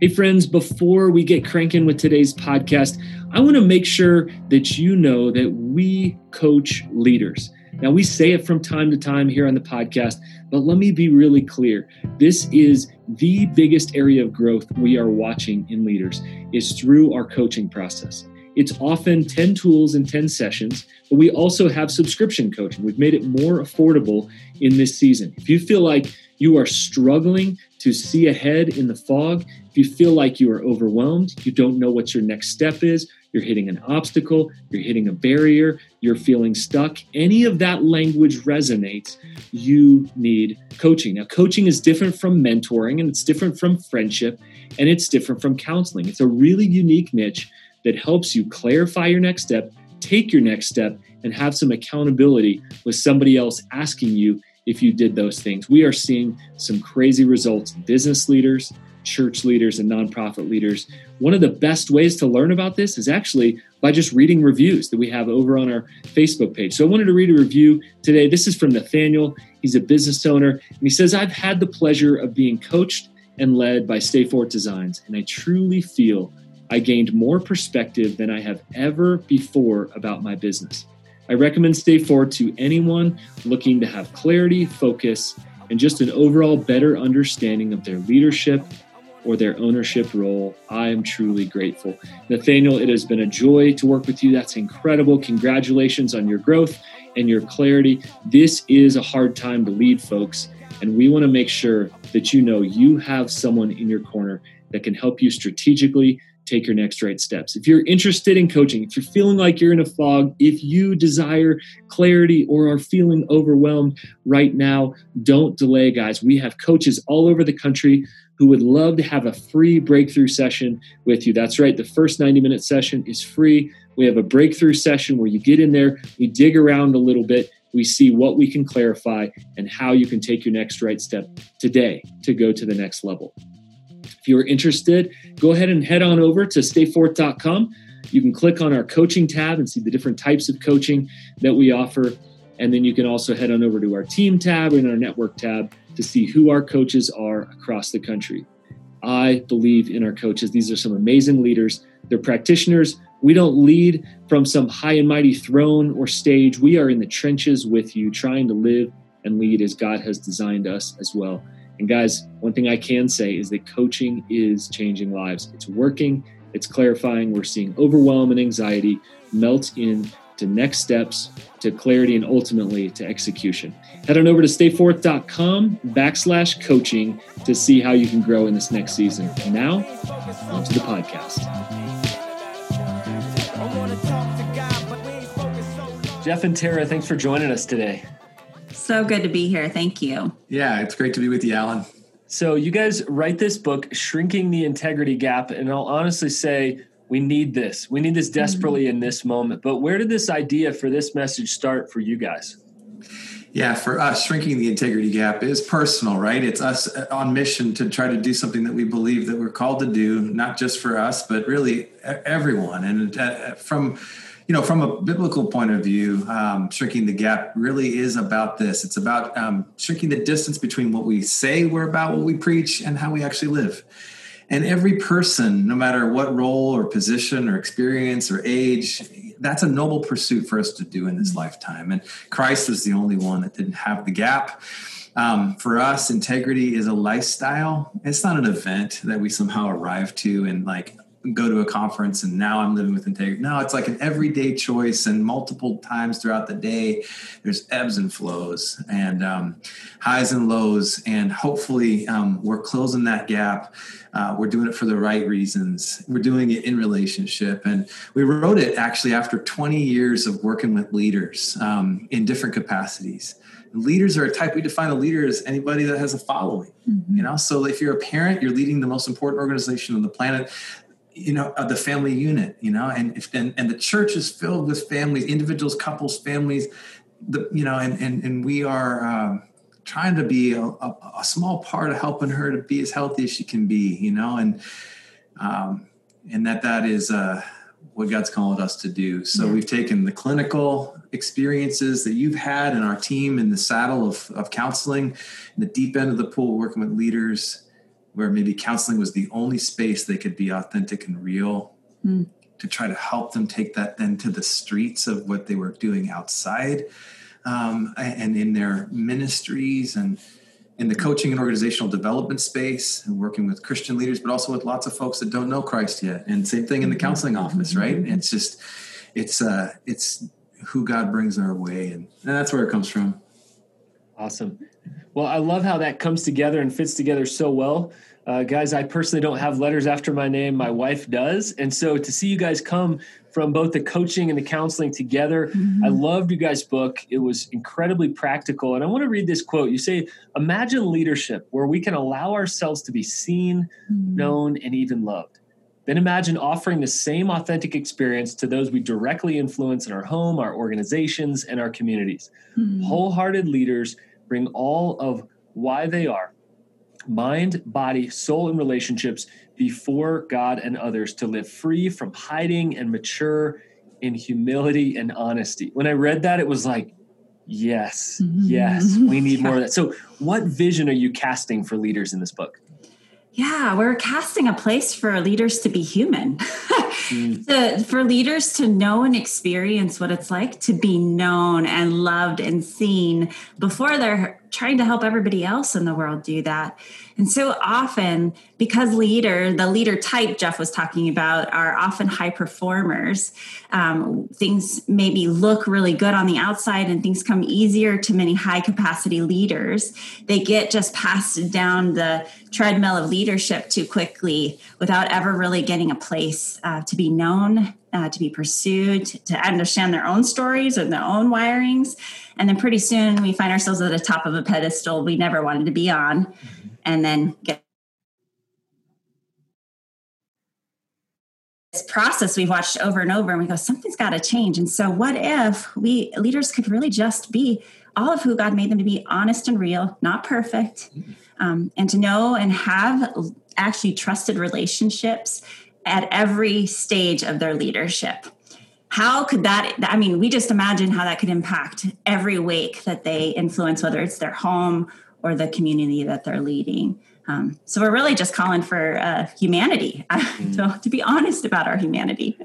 Hey, friends, before we get cranking with today's podcast, I want to make sure that you know that we coach leaders. Now, we say it from time to time here on the podcast, but let me be really clear. This is the biggest area of growth we are watching in leaders is through our coaching process. It's often 10 tools and 10 sessions, but we also have subscription coaching. We've made it more affordable in this season. If you feel like you are struggling to see ahead in the fog, if you feel like you are overwhelmed, you don't know what your next step is, you're hitting an obstacle, you're hitting a barrier, you're feeling stuck, any of that language resonates, you need coaching. Now, coaching is different from mentoring and it's different from friendship and it's different from counseling. It's a really unique niche that helps you clarify your next step, take your next step, and have some accountability with somebody else asking you if you did those things. We are seeing some crazy results business leaders, church leaders, and nonprofit leaders. One of the best ways to learn about this is actually by just reading reviews that we have over on our Facebook page. So I wanted to read a review today. This is from Nathaniel. He's a business owner, and he says, I've had the pleasure of being coached and led by Stay Forth Designs, and I truly feel I gained more perspective than I have ever before about my business. I recommend Stay Forth to anyone looking to have clarity, focus, and just an overall better understanding of their leadership or their ownership role. I am truly grateful. Nathaniel, it has been a joy to work with you. That's incredible. Congratulations on your growth and your clarity. This is a hard time to lead, folks, and we want to make sure that you know you have someone in your corner that can help you strategically take your next right steps. If you're interested in coaching, if you're feeling like you're in a fog, if you desire clarity or are feeling overwhelmed right now, don't delay, guys. We have coaches all over the country who would love to have a free breakthrough session with you. That's right, the first 90 minute session is free. We have a breakthrough session where you get in there, we dig around a little bit, we see what we can clarify and how you can take your next right step today to go to the next level. If you're interested, go ahead and head on over to stayforth.com. You can click on our coaching tab and see the different types of coaching that we offer. And then you can also head on over to our team tab and our network tab to see who our coaches are across the country. I believe in our coaches. These are some amazing leaders. They're practitioners. We don't lead from some high and mighty throne or stage. We are in the trenches with you, trying to live and lead as God has designed us as well. And guys, one thing I can say is that coaching is changing lives. It's working, it's clarifying. We're seeing overwhelm and anxiety melt in to next steps, to clarity, and ultimately to execution. Head on over to stayforth.com backslash coaching to see how you can grow in this next season. Now, on to the podcast. Jeff and Tara, thanks for joining us today. So good to be here. Thank you. Yeah, it's great to be with you, Alan. So, you guys write this book, Shrinking the Integrity Gap, and I'll honestly say we need this. We need this desperately mm-hmm. in this moment. But where did this idea for this message start for you guys? Yeah, for us, shrinking the integrity gap is personal, right? It's us on mission to try to do something that we believe that we're called to do, not just for us, but really everyone. And uh, from you know, from a biblical point of view, um, shrinking the gap really is about this. It's about um, shrinking the distance between what we say we're about, what we preach, and how we actually live. And every person, no matter what role or position or experience or age, that's a noble pursuit for us to do in this lifetime. And Christ was the only one that didn't have the gap. Um, for us, integrity is a lifestyle. It's not an event that we somehow arrive to and like go to a conference and now I'm living with integrity. No, it's like an everyday choice, and multiple times throughout the day, there's ebbs and flows and um, highs and lows. And hopefully, um, we're closing that gap. Uh, we're doing it for the right reasons. We're doing it in relationship. And we wrote it actually after 20 years of working with leaders um, in different capacities leaders are a type we define a leader as anybody that has a following mm-hmm. you know so if you're a parent you're leading the most important organization on the planet you know of the family unit you know and if and, and the church is filled with families individuals couples families the you know and and, and we are um, trying to be a, a, a, small part of helping her to be as healthy as she can be you know and um, and that that is uh, what god's called us to do so yeah. we've taken the clinical experiences that you've had in our team in the saddle of, of counseling in the deep end of the pool working with leaders where maybe counseling was the only space they could be authentic and real mm. to try to help them take that then to the streets of what they were doing outside um, and in their ministries and in the coaching and organizational development space and working with Christian leaders, but also with lots of folks that don't know Christ yet. And same thing in the counseling office, right? Mm-hmm. It's just, it's, uh, it's who God brings our way. And, and that's where it comes from. Awesome. Well, I love how that comes together and fits together so well. Uh, guys, I personally don't have letters after my name. My wife does. And so to see you guys come from both the coaching and the counseling together, mm-hmm. I loved you guys' book. It was incredibly practical. And I want to read this quote. You say, Imagine leadership where we can allow ourselves to be seen, mm-hmm. known, and even loved. Then imagine offering the same authentic experience to those we directly influence in our home, our organizations, and our communities. Mm-hmm. Wholehearted leaders bring all of why they are mind, body, soul, and relationships before God and others to live free from hiding and mature in humility and honesty. When I read that, it was like, yes, mm-hmm. yes, we need yeah. more of that. So, what vision are you casting for leaders in this book? Yeah, we're casting a place for leaders to be human, mm. to, for leaders to know and experience what it's like to be known and loved and seen before they're trying to help everybody else in the world do that. And so often, because leader, the leader type Jeff was talking about, are often high performers, um, things maybe look really good on the outside and things come easier to many high capacity leaders. They get just passed down the treadmill of leadership too quickly without ever really getting a place uh, to be known, uh, to be pursued, to understand their own stories and their own wirings. And then pretty soon we find ourselves at the top of a pedestal we never wanted to be on, mm-hmm. and then get this process we've watched over and over and we go something's got to change and so what if we leaders could really just be all of who god made them to be honest and real not perfect mm-hmm. um, and to know and have actually trusted relationships at every stage of their leadership how could that i mean we just imagine how that could impact every wake that they influence whether it's their home or the community that they're leading um, so we're really just calling for uh, humanity mm. to, to, be honest about our humanity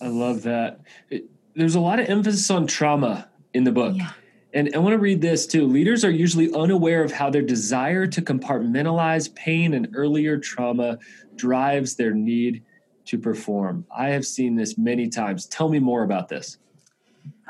i love that it, there's a lot of emphasis on trauma in the book yeah. And I want to read this too. Leaders are usually unaware of how their desire to compartmentalize pain and earlier trauma drives their need to perform. I have seen this many times. Tell me more about this.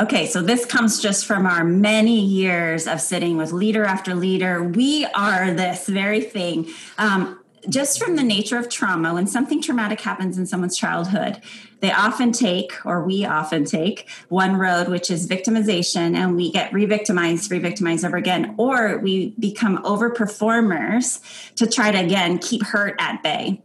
Okay, so this comes just from our many years of sitting with leader after leader. We are this very thing. Um, just from the nature of trauma, when something traumatic happens in someone's childhood, they often take, or we often take, one road, which is victimization, and we get re victimized, re victimized over again, or we become over performers to try to, again, keep hurt at bay.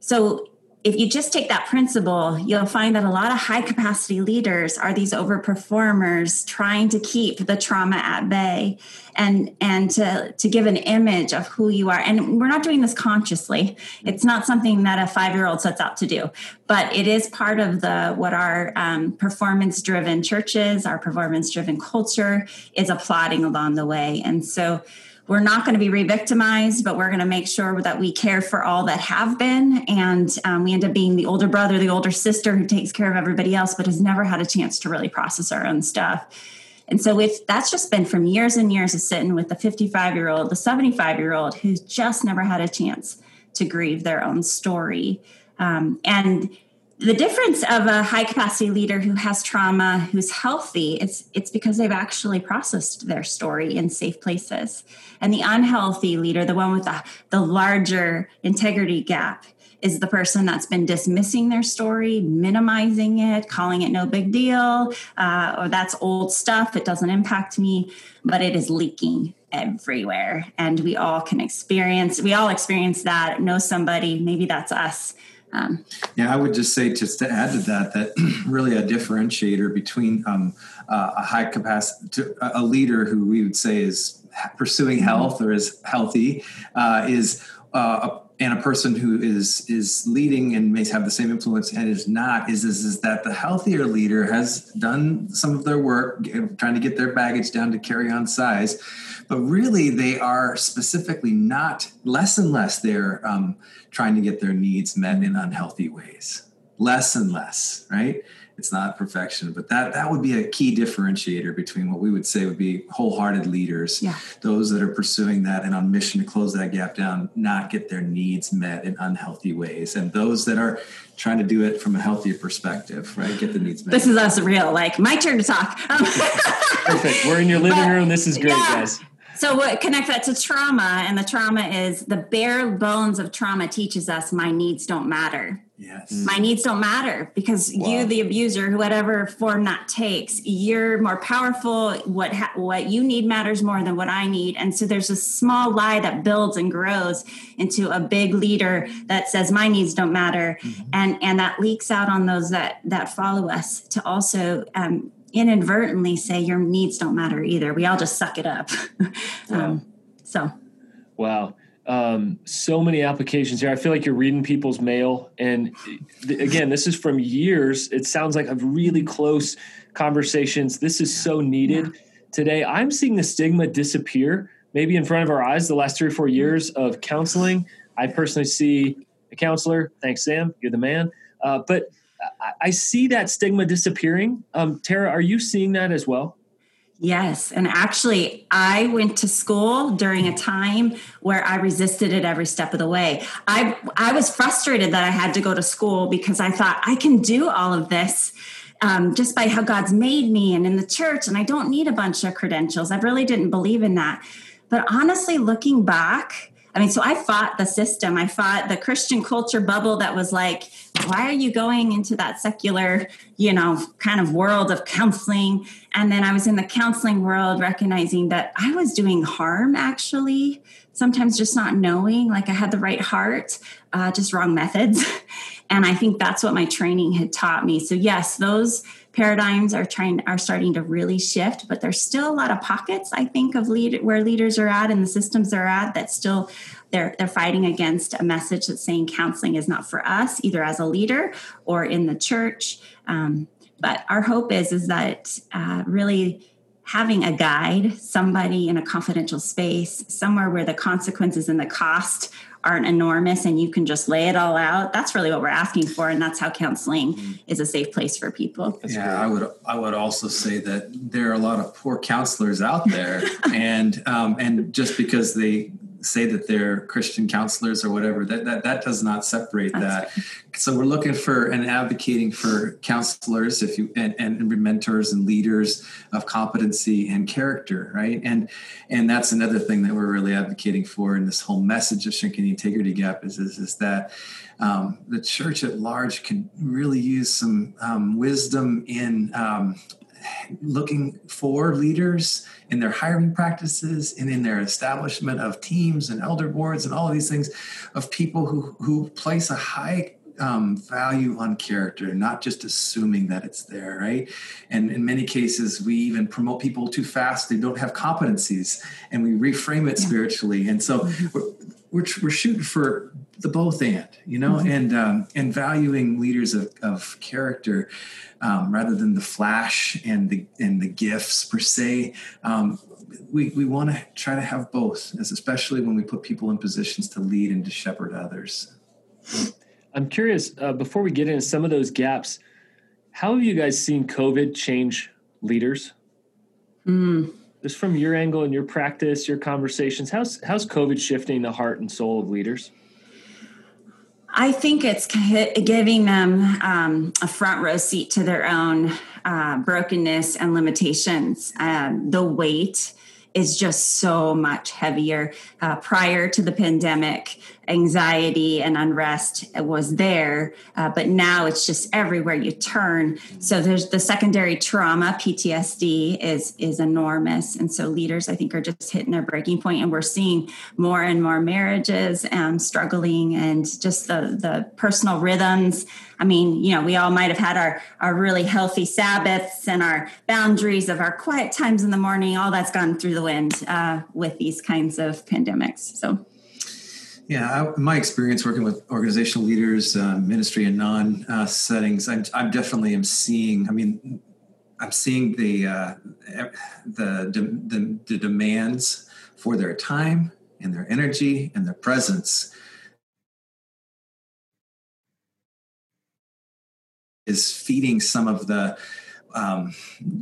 So if you just take that principle, you'll find that a lot of high capacity leaders are these overperformers trying to keep the trauma at bay and and to to give an image of who you are. And we're not doing this consciously. It's not something that a five year old sets out to do, but it is part of the what our um, performance driven churches, our performance driven culture is applauding along the way. And so we're not going to be re-victimized but we're going to make sure that we care for all that have been. And um, we end up being the older brother the older sister who takes care of everybody else but has never had a chance to really process our own stuff. And so if that's just been from years and years of sitting with the 55 year old the 75 year old who's just never had a chance to grieve their own story. Um, and the difference of a high capacity leader who has trauma who's healthy it's it's because they've actually processed their story in safe places. And the unhealthy leader the one with the, the larger integrity gap is the person that's been dismissing their story minimizing it calling it no big deal uh, or that's old stuff it doesn't impact me but it is leaking everywhere. And we all can experience we all experience that know somebody maybe that's us um, yeah, I would just say just to add to that that really a differentiator between um, uh, a high capacity a leader who we would say is pursuing health or is healthy uh, is uh, and a person who is is leading and may have the same influence and is not is is, is that the healthier leader has done some of their work trying to get their baggage down to carry on size. But really they are specifically not less and less they're um, trying to get their needs met in unhealthy ways. Less and less right it's not perfection but that that would be a key differentiator between what we would say would be wholehearted leaders. Yeah. those that are pursuing that and on mission to close that gap down not get their needs met in unhealthy ways. And those that are trying to do it from a healthier perspective right? Get the needs met. This is us real like my turn to talk. Perfect. We're in your living but, room. This is great yeah. guys. So what connect that to trauma and the trauma is the bare bones of trauma teaches us my needs don't matter Yes. My needs don't matter because wow. you, the abuser, whatever form that takes, you're more powerful. What ha- what you need matters more than what I need, and so there's a small lie that builds and grows into a big leader that says my needs don't matter, mm-hmm. and and that leaks out on those that that follow us to also um, inadvertently say your needs don't matter either. We all just suck it up. um, so, wow um, so many applications here. I feel like you're reading people's mail. And th- again, this is from years. It sounds like of really close conversations. This is so needed today. I'm seeing the stigma disappear, maybe in front of our eyes, the last three or four years of counseling. I personally see a counselor. Thanks, Sam. You're the man. Uh, but I, I, see that stigma disappearing. Um, Tara, are you seeing that as well? Yes. And actually, I went to school during a time where I resisted it every step of the way. I, I was frustrated that I had to go to school because I thought I can do all of this um, just by how God's made me and in the church, and I don't need a bunch of credentials. I really didn't believe in that. But honestly, looking back, I mean, so I fought the system. I fought the Christian culture bubble that was like, why are you going into that secular, you know, kind of world of counseling? And then I was in the counseling world recognizing that I was doing harm actually, sometimes just not knowing, like I had the right heart, uh, just wrong methods. and I think that's what my training had taught me. So, yes, those paradigms are trying are starting to really shift but there's still a lot of pockets i think of lead where leaders are at and the systems are at that still they're they're fighting against a message that's saying counseling is not for us either as a leader or in the church. Um, but our hope is is that uh, really having a guide somebody in a confidential space somewhere where the consequences and the cost aren't enormous and you can just lay it all out that's really what we're asking for and that's how counseling mm-hmm. is a safe place for people that's yeah great. i would i would also say that there are a lot of poor counselors out there and um, and just because they say that they're Christian counselors or whatever. That that, that does not separate That's that. Right. So we're looking for and advocating for counselors, if you and, and mentors and leaders of competency and character, right? And and that's another thing that we're really advocating for in this whole message of shrinking the integrity gap is is, is that um, the church at large can really use some um, wisdom in um, looking for leaders in their hiring practices and in their establishment of teams and elder boards and all of these things of people who who place a high um, value on character, not just assuming that it's there, right? And in many cases, we even promote people too fast; they don't have competencies, and we reframe it yeah. spiritually. And so, mm-hmm. we're, we're, we're shooting for the both and, you know, mm-hmm. and um, and valuing leaders of, of character um, rather than the flash and the and the gifts per se. Um, we we want to try to have both, especially when we put people in positions to lead and to shepherd others. I'm curious. Uh, before we get into some of those gaps, how have you guys seen COVID change leaders? Mm. Just from your angle and your practice, your conversations, how's how's COVID shifting the heart and soul of leaders? I think it's giving them um, a front row seat to their own uh, brokenness and limitations. Um, the weight is just so much heavier. Uh, prior to the pandemic, anxiety and unrest was there, uh, but now it's just everywhere you turn. So there's the secondary trauma, PTSD, is is enormous, and so leaders I think are just hitting their breaking point, and we're seeing more and more marriages and struggling, and just the the personal rhythms. I mean, you know, we all might have had our our really healthy Sabbaths and our boundaries of our quiet times in the morning. All that's gone through the wind uh, with these kinds of pandemics. So. Yeah, I, my experience working with organizational leaders, uh, ministry and non uh, settings, I'm, I'm definitely am seeing. I mean, I'm seeing the, uh, the, the the demands for their time and their energy and their presence is feeding some of the um,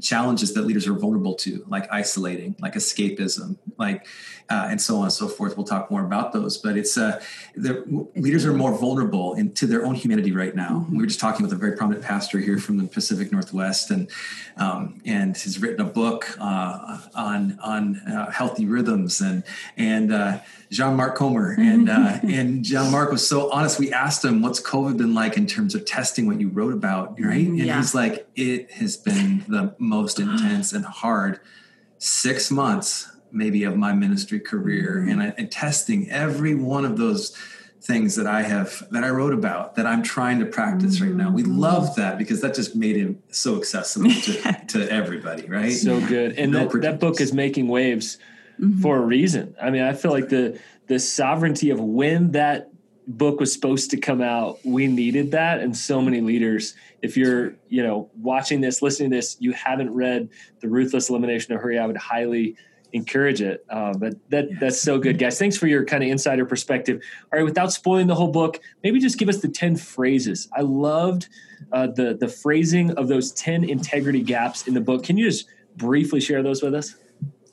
challenges that leaders are vulnerable to, like isolating, like escapism, like uh, and so on and so forth. We'll talk more about those, but it's uh, the leaders are more vulnerable into their own humanity right now. Mm-hmm. We were just talking with a very prominent pastor here from the Pacific Northwest, and um, and has written a book uh, on on uh, healthy rhythms and and uh, John Mark Comer and uh, and John Mark was so honest. We asked him, "What's COVID been like in terms of testing what you wrote about?" Right, and yeah. he's like, "It has been the most intense and hard six months." maybe of my ministry career mm-hmm. and, I, and testing every one of those things that I have that I wrote about that I'm trying to practice mm-hmm. right now. We mm-hmm. love that because that just made him so accessible to, to everybody, right? So good. And no that, that, book is making waves mm-hmm. for a reason. I mean, I feel like the the sovereignty of when that book was supposed to come out, we needed that. And so many leaders, if you're, you know, watching this, listening to this, you haven't read The Ruthless Elimination of Hurry, I would highly encourage it. Uh, but that yes. that's so good, guys. Thanks for your kind of insider perspective. All right, without spoiling the whole book, maybe just give us the ten phrases. I loved uh, the the phrasing of those ten integrity gaps in the book. Can you just briefly share those with us?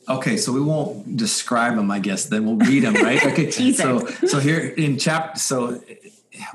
Okay, so we won't describe them, I guess. Then we'll read them, right? Okay. so so here in chapter, so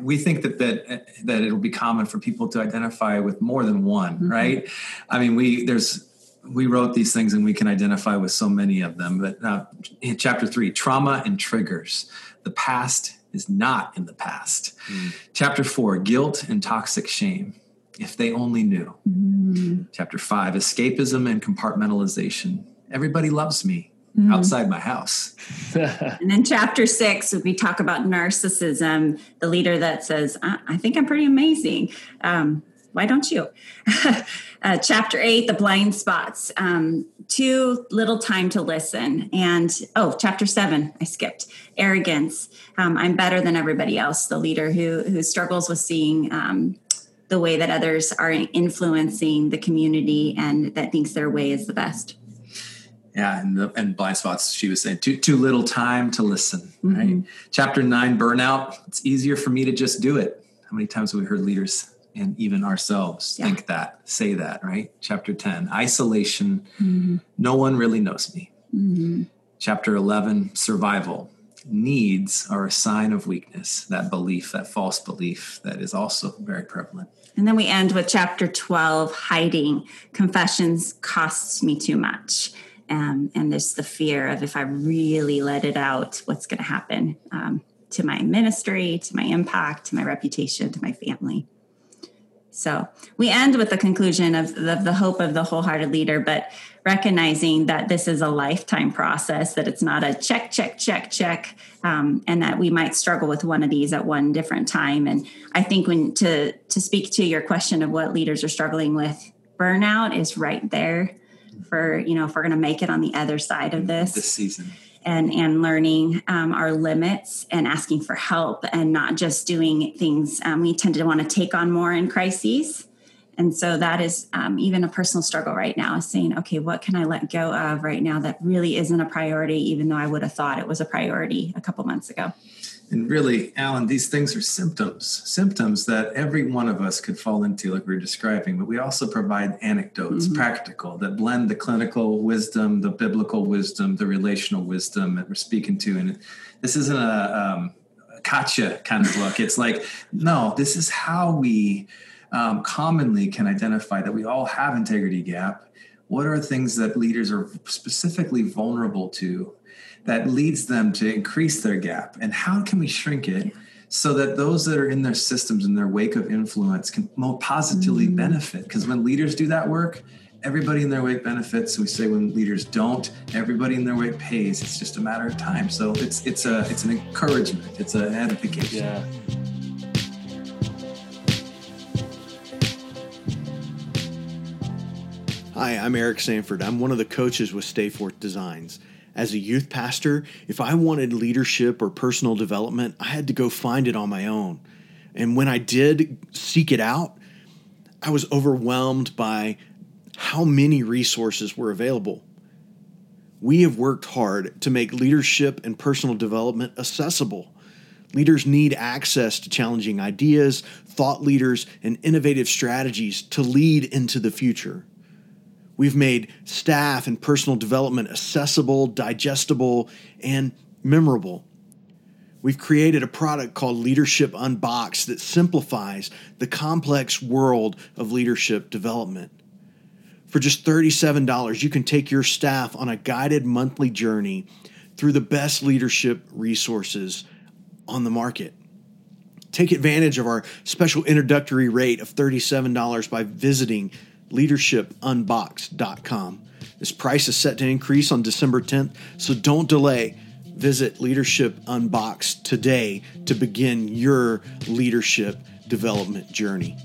we think that that that it'll be common for people to identify with more than one, mm-hmm. right? I mean, we there's we wrote these things and we can identify with so many of them. But uh, in chapter three, trauma and triggers. The past is not in the past. Mm. Chapter four, guilt and toxic shame. If they only knew. Mm. Chapter five, escapism and compartmentalization. Everybody loves me mm. outside my house. and then chapter six, we talk about narcissism, the leader that says, I, I think I'm pretty amazing. Um, why don't you? uh, chapter eight, the blind spots. Um, too little time to listen. And oh, chapter seven, I skipped arrogance. Um, I'm better than everybody else. The leader who who struggles with seeing um, the way that others are influencing the community and that thinks their way is the best. Yeah, and the, and blind spots. She was saying too too little time to listen. Mm-hmm. Right. Chapter nine, burnout. It's easier for me to just do it. How many times have we heard leaders and even ourselves yeah. think that, say that, right? Chapter 10, isolation. Mm-hmm. No one really knows me. Mm-hmm. Chapter 11, survival. Needs are a sign of weakness, that belief, that false belief that is also very prevalent. And then we end with chapter 12, hiding. Confessions costs me too much. Um, and there's the fear of if I really let it out, what's going to happen um, to my ministry, to my impact, to my reputation, to my family. So we end with the conclusion of the, the, hope of the wholehearted leader, but recognizing that this is a lifetime process, that it's not a check, check, check, check, um, and that we might struggle with one of these at one different time. And I think when to to speak to your question of what leaders are struggling with, burnout is right there for you know if we're going to make it on the other side of this this season. and and learning um, our limits and asking for help and not just doing things um, we tend to want to take on more in crises. And so that is um, even a personal struggle right now is saying okay what can i let go of right now that really isn't a priority even though i would have thought it was a priority a couple months ago and really, Alan, these things are symptoms, symptoms that every one of us could fall into, like we are describing. But we also provide anecdotes, mm-hmm. practical, that blend the clinical wisdom, the biblical wisdom, the relational wisdom that we're speaking to. And this isn't a, um, gotcha kind of look. It's like, no, this is how we um, commonly can identify that we all have integrity gap. What are things that leaders are specifically vulnerable to? that leads them to increase their gap? And how can we shrink it so that those that are in their systems in their wake of influence can more positively mm-hmm. benefit? Because when leaders do that work everybody in their wake benefits. We say when leaders don't everybody in their wake pays. It's just a matter of time. So it's it's a it's an encouragement. It's an edification. Yeah Hi, I'm Eric Sanford. I'm one of the coaches with Stayforth Designs. As a youth pastor, if I wanted leadership or personal development, I had to go find it on my own. And when I did seek it out, I was overwhelmed by how many resources were available. We have worked hard to make leadership and personal development accessible. Leaders need access to challenging ideas, thought leaders, and innovative strategies to lead into the future. We've made staff and personal development accessible, digestible, and memorable. We've created a product called Leadership Unboxed that simplifies the complex world of leadership development. For just $37, you can take your staff on a guided monthly journey through the best leadership resources on the market. Take advantage of our special introductory rate of $37 by visiting leadership.unboxed.com. This price is set to increase on December 10th, so don't delay. Visit Leadership Unboxed today to begin your leadership development journey.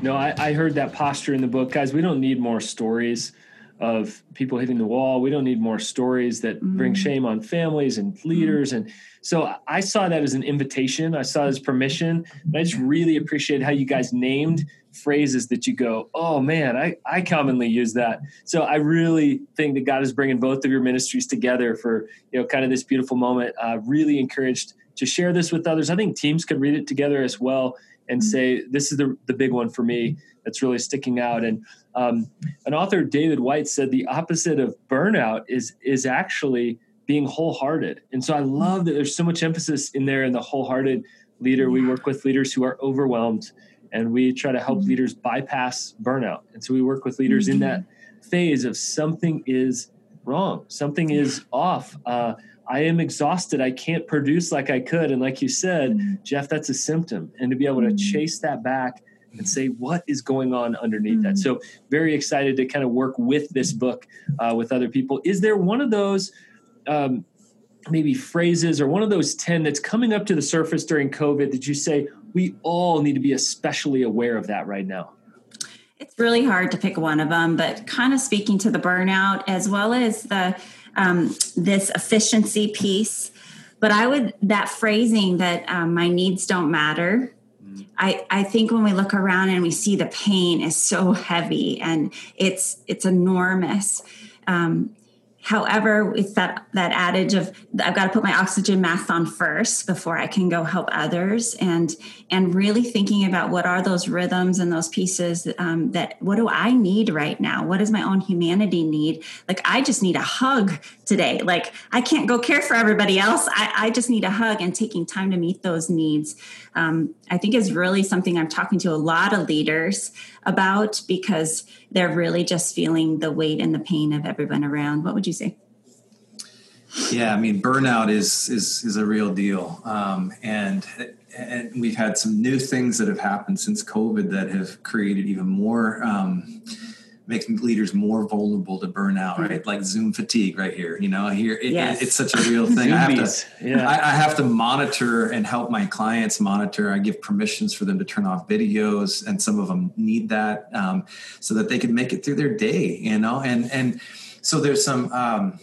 No, I, I heard that posture in the book. Guys, we don't need more stories of people hitting the wall. We don't need more stories that mm-hmm. bring shame on families and leaders. Mm-hmm. And so I saw that as an invitation. I saw it as permission. And I just really appreciate how you guys named phrases that you go, oh man, I, I commonly use that. So I really think that God is bringing both of your ministries together for, you know, kind of this beautiful moment. Uh, really encouraged to share this with others. I think teams could read it together as well and mm-hmm. say, this is the, the big one for me that's really sticking out. And um, an author, David Whyte, said the opposite of burnout is is actually being wholehearted. And so I love that there's so much emphasis in there in the wholehearted leader. We work with leaders who are overwhelmed, and we try to help mm-hmm. leaders bypass burnout. And so we work with leaders mm-hmm. in that phase of something is wrong, something is off. Uh, I am exhausted. I can't produce like I could. And like you said, mm-hmm. Jeff, that's a symptom. And to be able to mm-hmm. chase that back and say what is going on underneath mm-hmm. that. So very excited to kind of work with this book uh, with other people. Is there one of those um, maybe phrases or one of those 10 that's coming up to the surface during COVID that you say we all need to be especially aware of that right now? It's really hard to pick one of them, but kind of speaking to the burnout as well as the um, this efficiency piece. But I would that phrasing that um, my needs don't matter I, I think when we look around and we see the pain is so heavy and it's it's enormous. Um, However, it's that that adage of I've got to put my oxygen mask on first before I can go help others, and and really thinking about what are those rhythms and those pieces um, that what do I need right now? What does my own humanity need? Like I just need a hug today. Like I can't go care for everybody else. I, I just need a hug, and taking time to meet those needs. Um, I think is really something I'm talking to a lot of leaders about because they're really just feeling the weight and the pain of everyone around. What would you say? Yeah, I mean, burnout is is is a real deal, um, and and we've had some new things that have happened since COVID that have created even more. Um, making leaders more vulnerable to burnout, right? Mm-hmm. Like Zoom fatigue, right here. You know, here it, yes. it, it's such a real thing. I have to, yeah. I, I, have to monitor and help my clients monitor. I give permissions for them to turn off videos, and some of them need that um, so that they can make it through their day. You know, and and so there's some. Um,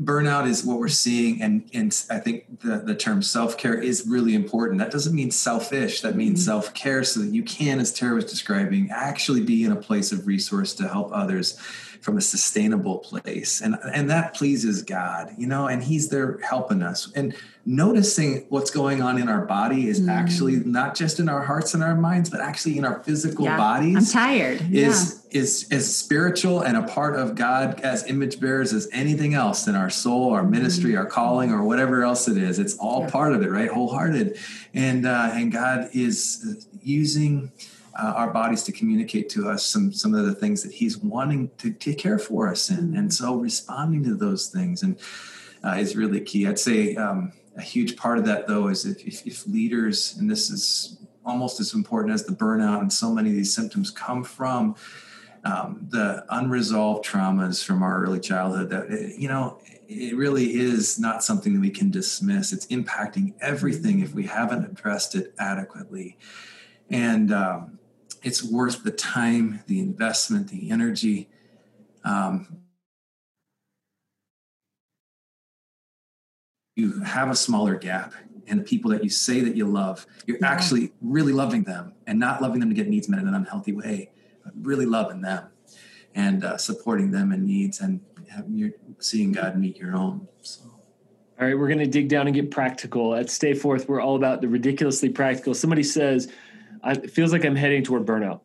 burnout is what we're seeing and, and i think the, the term self-care is really important that doesn't mean selfish that means mm-hmm. self-care so that you can as tara was describing actually be in a place of resource to help others from a sustainable place and and that pleases god you know and he's there helping us and noticing what's going on in our body is mm. actually not just in our hearts and our minds but actually in our physical yeah. bodies i'm tired is yeah. is as spiritual and a part of god as image bearers as anything else in our soul our ministry mm. our calling or whatever else it is it's all yeah. part of it right wholehearted and uh, and god is using uh, our bodies to communicate to us some some of the things that he's wanting to take care for us in. And so responding to those things and uh, is really key. I'd say um, a huge part of that though is if, if, if, leaders and this is almost as important as the burnout and so many of these symptoms come from um, the unresolved traumas from our early childhood that you know it really is not something that we can dismiss. It's impacting everything if we haven't addressed it adequately. And um, it's worth the time, the investment, the energy. Um, you have a smaller gap and the people that you say that you love, you're yeah. actually really loving them and not loving them to get needs met in an unhealthy way, but really loving them and uh, supporting them in needs and you're seeing God meet your own. So. All right, we're going to dig down and get practical. At Stay Forth, we're all about the ridiculously practical. Somebody says, it feels like I'm heading toward burnout.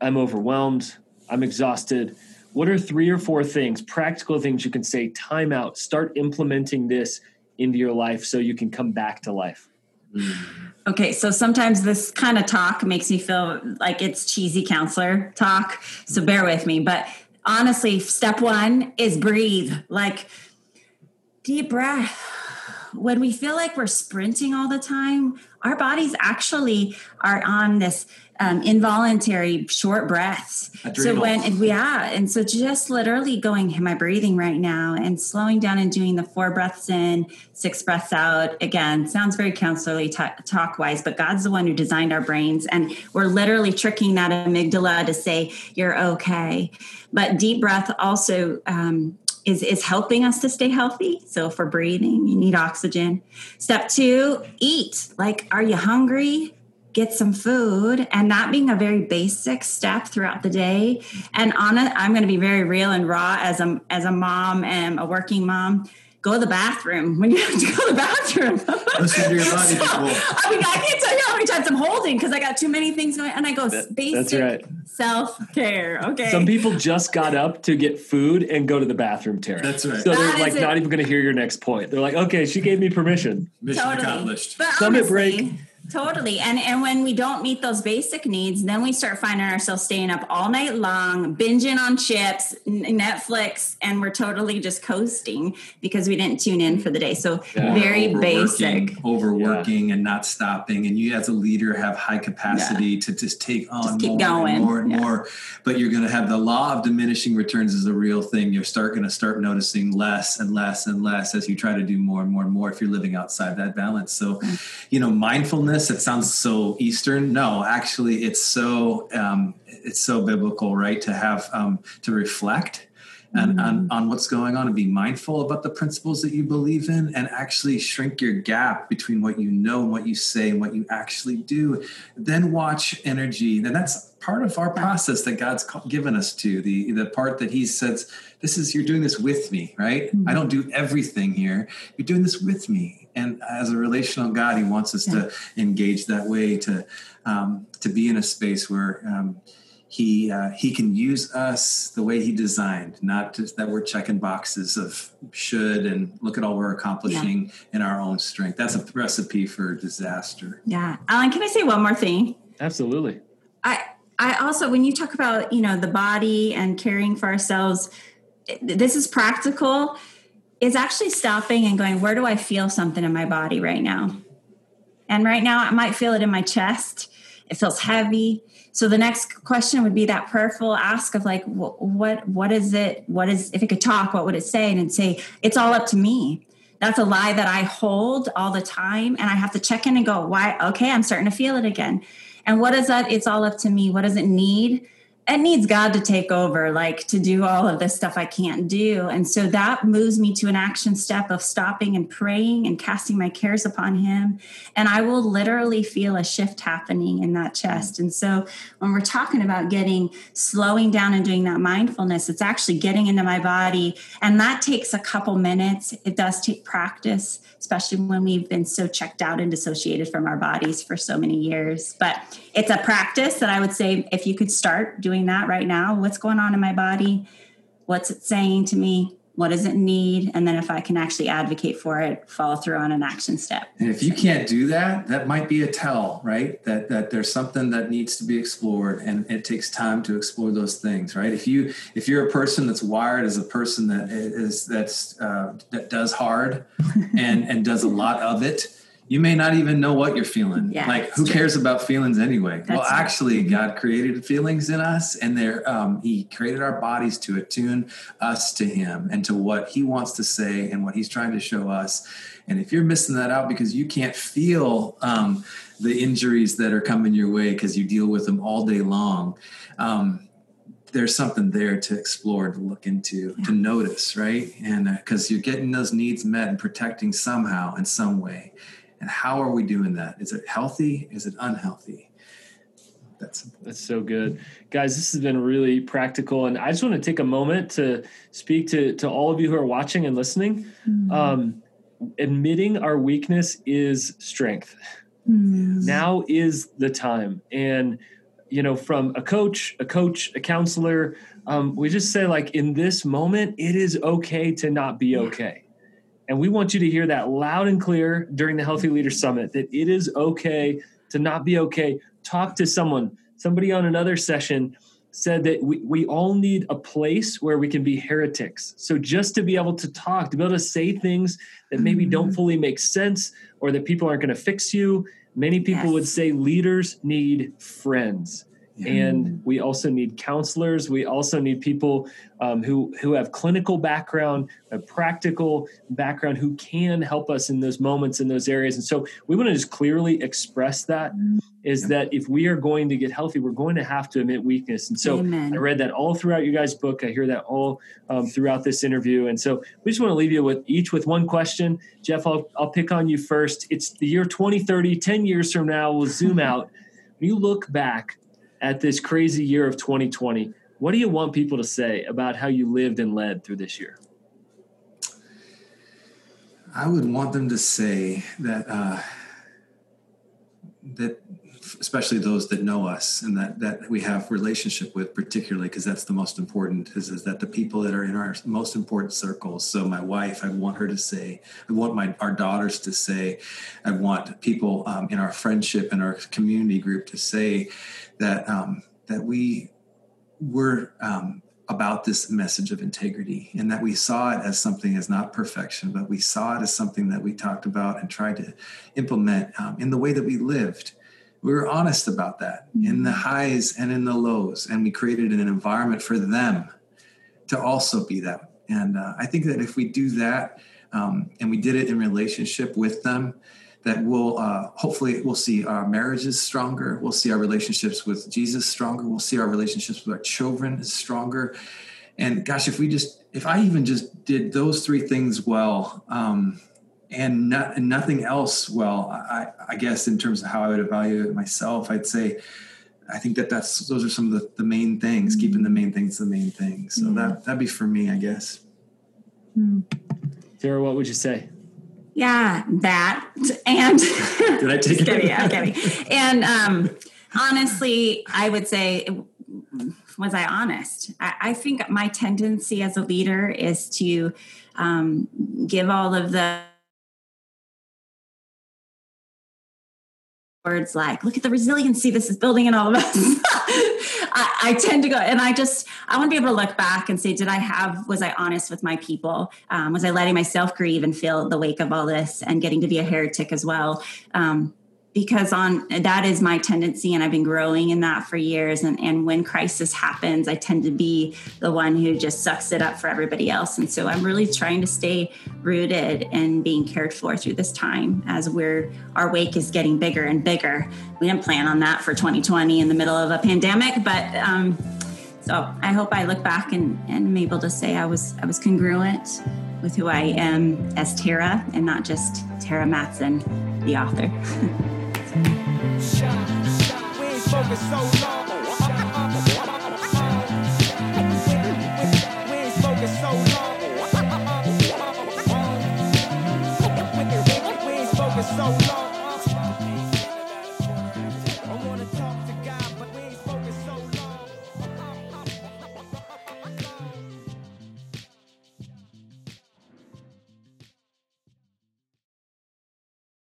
I'm overwhelmed. I'm exhausted. What are three or four things, practical things you can say, time out, start implementing this into your life so you can come back to life? Mm-hmm. Okay, so sometimes this kind of talk makes me feel like it's cheesy counselor talk. So bear with me. But honestly, step one is breathe. Like deep breath. When we feel like we're sprinting all the time, our bodies actually are on this um, involuntary short breaths. Adrenal. So when yeah, and so just literally going, am I breathing right now? And slowing down and doing the four breaths in, six breaths out. Again, sounds very counselorly t- talk wise, but God's the one who designed our brains, and we're literally tricking that amygdala to say you're okay. But deep breath also. Um, is, is helping us to stay healthy. So for breathing, you need oxygen. Step two, eat. Like, are you hungry? get some food and that being a very basic step throughout the day and on i'm going to be very real and raw as a as a mom and a working mom go to the bathroom when you have to go to the bathroom. Listen to your body, so, I mean, I can't tell you how many times I'm holding because I got too many things going. And I go that, basic right. self care. Okay. Some people just got up to get food and go to the bathroom, Tara. That's right. So that they're like not even going to hear your next point. They're like, okay, she gave me permission. Mission totally. accomplished. But Summit honestly, break Totally. And and when we don't meet those basic needs, then we start finding ourselves staying up all night long, binging on chips, Netflix, and we're totally just coasting because we didn't tune in for the day. So yeah. very basic. Overworking yeah. and not stopping. And you as a leader have high capacity yeah. to just take on just more, going. and more and more. But you're gonna have the law of diminishing returns is a real thing. You're start gonna start noticing less and less and less as you try to do more and more and more if you're living outside that balance. So, mm. you know, mindfulness it sounds so Eastern. No, actually, it's so um, it's so biblical, right? To have um, to reflect and mm-hmm. on, on what's going on and be mindful about the principles that you believe in and actually shrink your gap between what you know and what you say and what you actually do then watch energy and that's part of our process that god's given us to the the part that he says this is you're doing this with me right mm-hmm. i don't do everything here you're doing this with me and as a relational God, He wants us yeah. to engage that way to um, to be in a space where um, He uh, He can use us the way He designed, not just that we're checking boxes of should and look at all we're accomplishing yeah. in our own strength. That's a recipe for disaster. Yeah, Alan, can I say one more thing? Absolutely. I I also when you talk about you know the body and caring for ourselves, this is practical is actually stopping and going, where do I feel something in my body right now? And right now, I might feel it in my chest. It feels heavy. So the next question would be that prayerful ask of like, what, what is it? What is, if it could talk, what would it say? And say, it's all up to me. That's a lie that I hold all the time. And I have to check in and go, why? Okay, I'm starting to feel it again. And what is that? It's all up to me. What does it need? It needs God to take over, like to do all of this stuff I can't do. And so that moves me to an action step of stopping and praying and casting my cares upon Him. And I will literally feel a shift happening in that chest. And so when we're talking about getting slowing down and doing that mindfulness, it's actually getting into my body. And that takes a couple minutes. It does take practice, especially when we've been so checked out and dissociated from our bodies for so many years. But it's a practice that I would say if you could start doing that right now, what's going on in my body? What's it saying to me? What does it need? And then if I can actually advocate for it, follow through on an action step. And if you can't do that, that might be a tell, right? That that there's something that needs to be explored and it takes time to explore those things, right? If you if you're a person that's wired as a person that is that's uh, that does hard and and does a lot of it, you may not even know what you're feeling. Yeah, like, who true. cares about feelings anyway? That's well, actually, God created feelings in us, and they're um, He created our bodies to attune us to Him and to what He wants to say and what He's trying to show us. And if you're missing that out because you can't feel um, the injuries that are coming your way because you deal with them all day long. Um, there's something there to explore, to look into, to notice, right? And because you're getting those needs met and protecting somehow in some way. And how are we doing that? Is it healthy? Is it unhealthy? That's That's so good. Guys, this has been really practical. And I just want to take a moment to speak to, to all of you who are watching and listening. Um, admitting our weakness is strength. Now is the time. And, you know, from a coach, a coach, a counselor, um, we just say, like, in this moment, it is okay to not be okay. And we want you to hear that loud and clear during the Healthy Leader Summit that it is okay to not be okay. Talk to someone. Somebody on another session said that we, we all need a place where we can be heretics. So just to be able to talk, to be able to say things that maybe don't mm-hmm. fully make sense or that people aren't going to fix you. Many people Yes. would say leaders need friends. And we also need counselors. We also need people um, who who have clinical background, a practical background, who can help us in those moments in those areas. And so we want to just clearly express that is that if we are going to get healthy, we're going to have to admit weakness. And so Amen. I read that all throughout you guys' book. I hear that all um, throughout this interview. And so we just want to leave you with each with one question. Jeff, I'll, I'll pick on you first. It's the year 2030, 10 years from now, we'll zoom out. When you look back at this crazy year of 2020, what do you want people to say about how you lived and led through this year? I would want them to say that uh, that especially those that know us and that that we have relationship with particularly because that's the most important is, is that the people that are in our most important circles so my wife i want her to say i want my our daughters to say i want people um, in our friendship and our community group to say that um, that we were um, about this message of integrity and that we saw it as something as not perfection, but we saw it as something that we talked about and tried to implement um, in the way that we lived. We were honest about that in the highs and in the lows, and we created an environment for them to also be that. And uh, I think that if we do that, um, and we did it in relationship with them, that we'll uh, hopefully we'll see our marriages stronger we'll see our relationships with jesus stronger we'll see our relationships with our children stronger. And gosh if we just if i even just did those three things well um, and, not, and nothing else well I, I guess in terms of how i would evaluate myself i'd say i think that that's those are some of the, the main things keeping the main things the main things. So that that'd be for me i guess. Sarah, what would you say? Yeah, that and did i take Just kidding, it yeah, kidding. And um, honestly, I would say, was I honest? I, I think my tendency as a leader is to um, give all of the words like, look at the resiliency this is building in all of us. I, I tend to go, and I just, I want to be able to look back and say, did I have, was I honest with my people? Um, was I letting myself grieve and feel the wake of all this and getting to be a heretic as well? Um, because on that is my tendency and i've been growing in that for years and, and when crisis happens i tend to be the one who just sucks it up for everybody else and so i'm really trying to stay rooted and being cared for through this time as we're our wake is getting bigger and bigger. We didn't plan on that for 2020 in the middle of a pandemic but um, so i hope i look back and, and am able to say i was i was congruent with who i am as tara and not just tara matson the author We ain't focused so long.